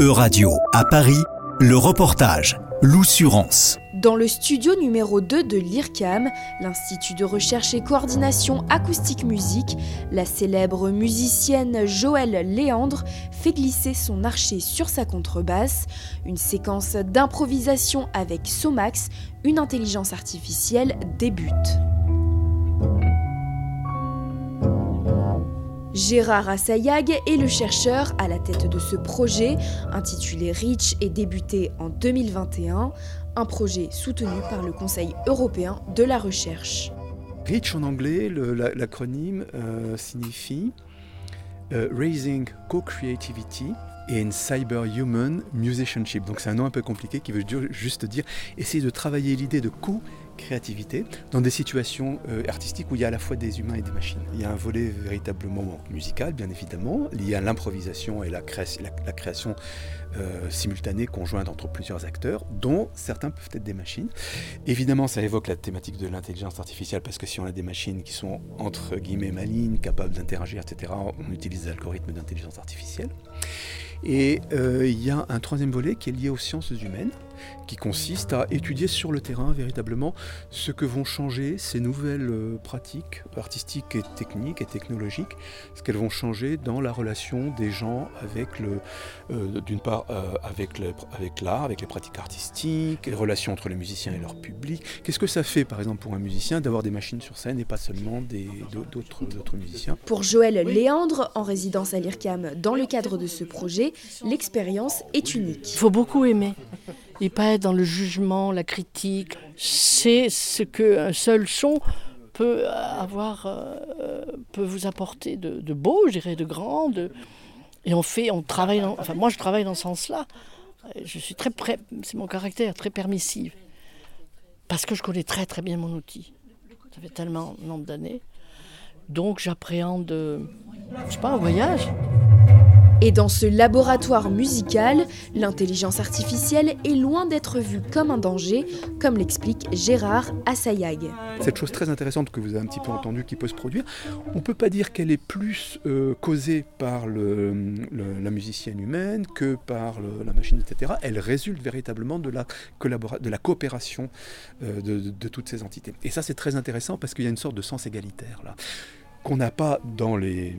E-Radio à Paris, le reportage L'Oussurance. Dans le studio numéro 2 de l'IRCAM, l'Institut de recherche et coordination acoustique musique, la célèbre musicienne Joëlle Léandre fait glisser son archer sur sa contrebasse, une séquence d'improvisation avec Somax, une intelligence artificielle débute. Gérard Assayag est le chercheur à la tête de ce projet, intitulé REACH et débuté en 2021, un projet soutenu par le Conseil européen de la recherche. REACH en anglais, l'acronyme euh, signifie euh, Raising Co-Creativity in Cyber Human Musicianship. Donc c'est un nom un peu compliqué qui veut juste dire essayer de travailler l'idée de co créativité dans des situations euh, artistiques où il y a à la fois des humains et des machines. Il y a un volet véritablement musical, bien évidemment, lié à l'improvisation et la, création euh, simultanée, conjointe entre plusieurs acteurs, dont certains peuvent être des machines. Évidemment, ça évoque la thématique de l'intelligence artificielle, parce que si on a des machines qui sont entre guillemets malignes, capables d'interagir, etc., on utilise des algorithmes d'intelligence artificielle. Et euh, il y a un troisième volet qui est lié aux sciences humaines, qui consiste à étudier sur le terrain véritablement ce que vont changer ces nouvelles euh, pratiques artistiques et techniques et technologiques, ce qu'elles vont changer dans la relation des gens avec le, euh, d'une part avec, avec l'art, avec les pratiques artistiques, les relations entre les musiciens et leur public. Qu'est-ce que ça fait par exemple pour un musicien d'avoir des machines sur scène et pas seulement des, d'autres, d'autres musiciens? Pour Joël Léandre, en résidence à l'IRCAM dans le cadre de ce projet, l'expérience est unique. Il faut beaucoup aimer et pas être dans le jugement, la critique. C'est ce qu'un seul son peut avoir, euh, peut vous apporter de, beau, je dirais, de grand. Et on fait, on travaille, enfin moi je travaille dans ce sens-là. Je suis très prêt, c'est mon caractère, très permissif. Parce que je connais très très bien mon outil. Ça fait tellement nombre d'années. Donc j'appréhende, je sais pas, un voyage. Et dans ce laboratoire musical, l'intelligence artificielle est loin d'être vue comme un danger, comme l'explique Gérard Assayag. Cette chose très intéressante que vous avez un petit peu entendue qui peut se produire, on ne peut pas dire qu'elle est plus euh, causée par la musicienne humaine que par la machine, etc. Elle résulte véritablement de la, de la coopération euh, de, de toutes ces entités. Et ça c'est très intéressant parce qu'il y a une sorte de sens égalitaire là qu'on n'a pas dans les,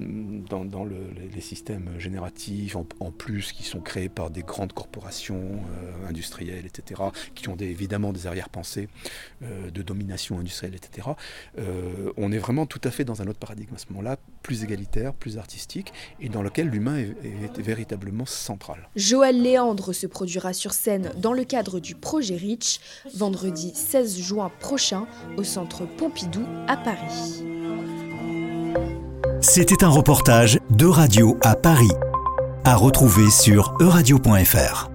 dans, le, les systèmes génératifs, en, plus, qui sont créés par des grandes corporations euh, industrielles, etc., qui ont évidemment des arrière-pensées euh, de domination industrielle, etc. Euh, on est vraiment tout à fait dans un autre paradigme à ce moment-là, plus égalitaire, plus artistique, et dans lequel l'humain est, est, véritablement central. Joël Léandre se produira sur scène dans le cadre du projet Rich, vendredi 16 juin prochain, au centre Pompidou à Paris. C'était un reportage de Radio à Paris, à retrouver sur euradio.fr.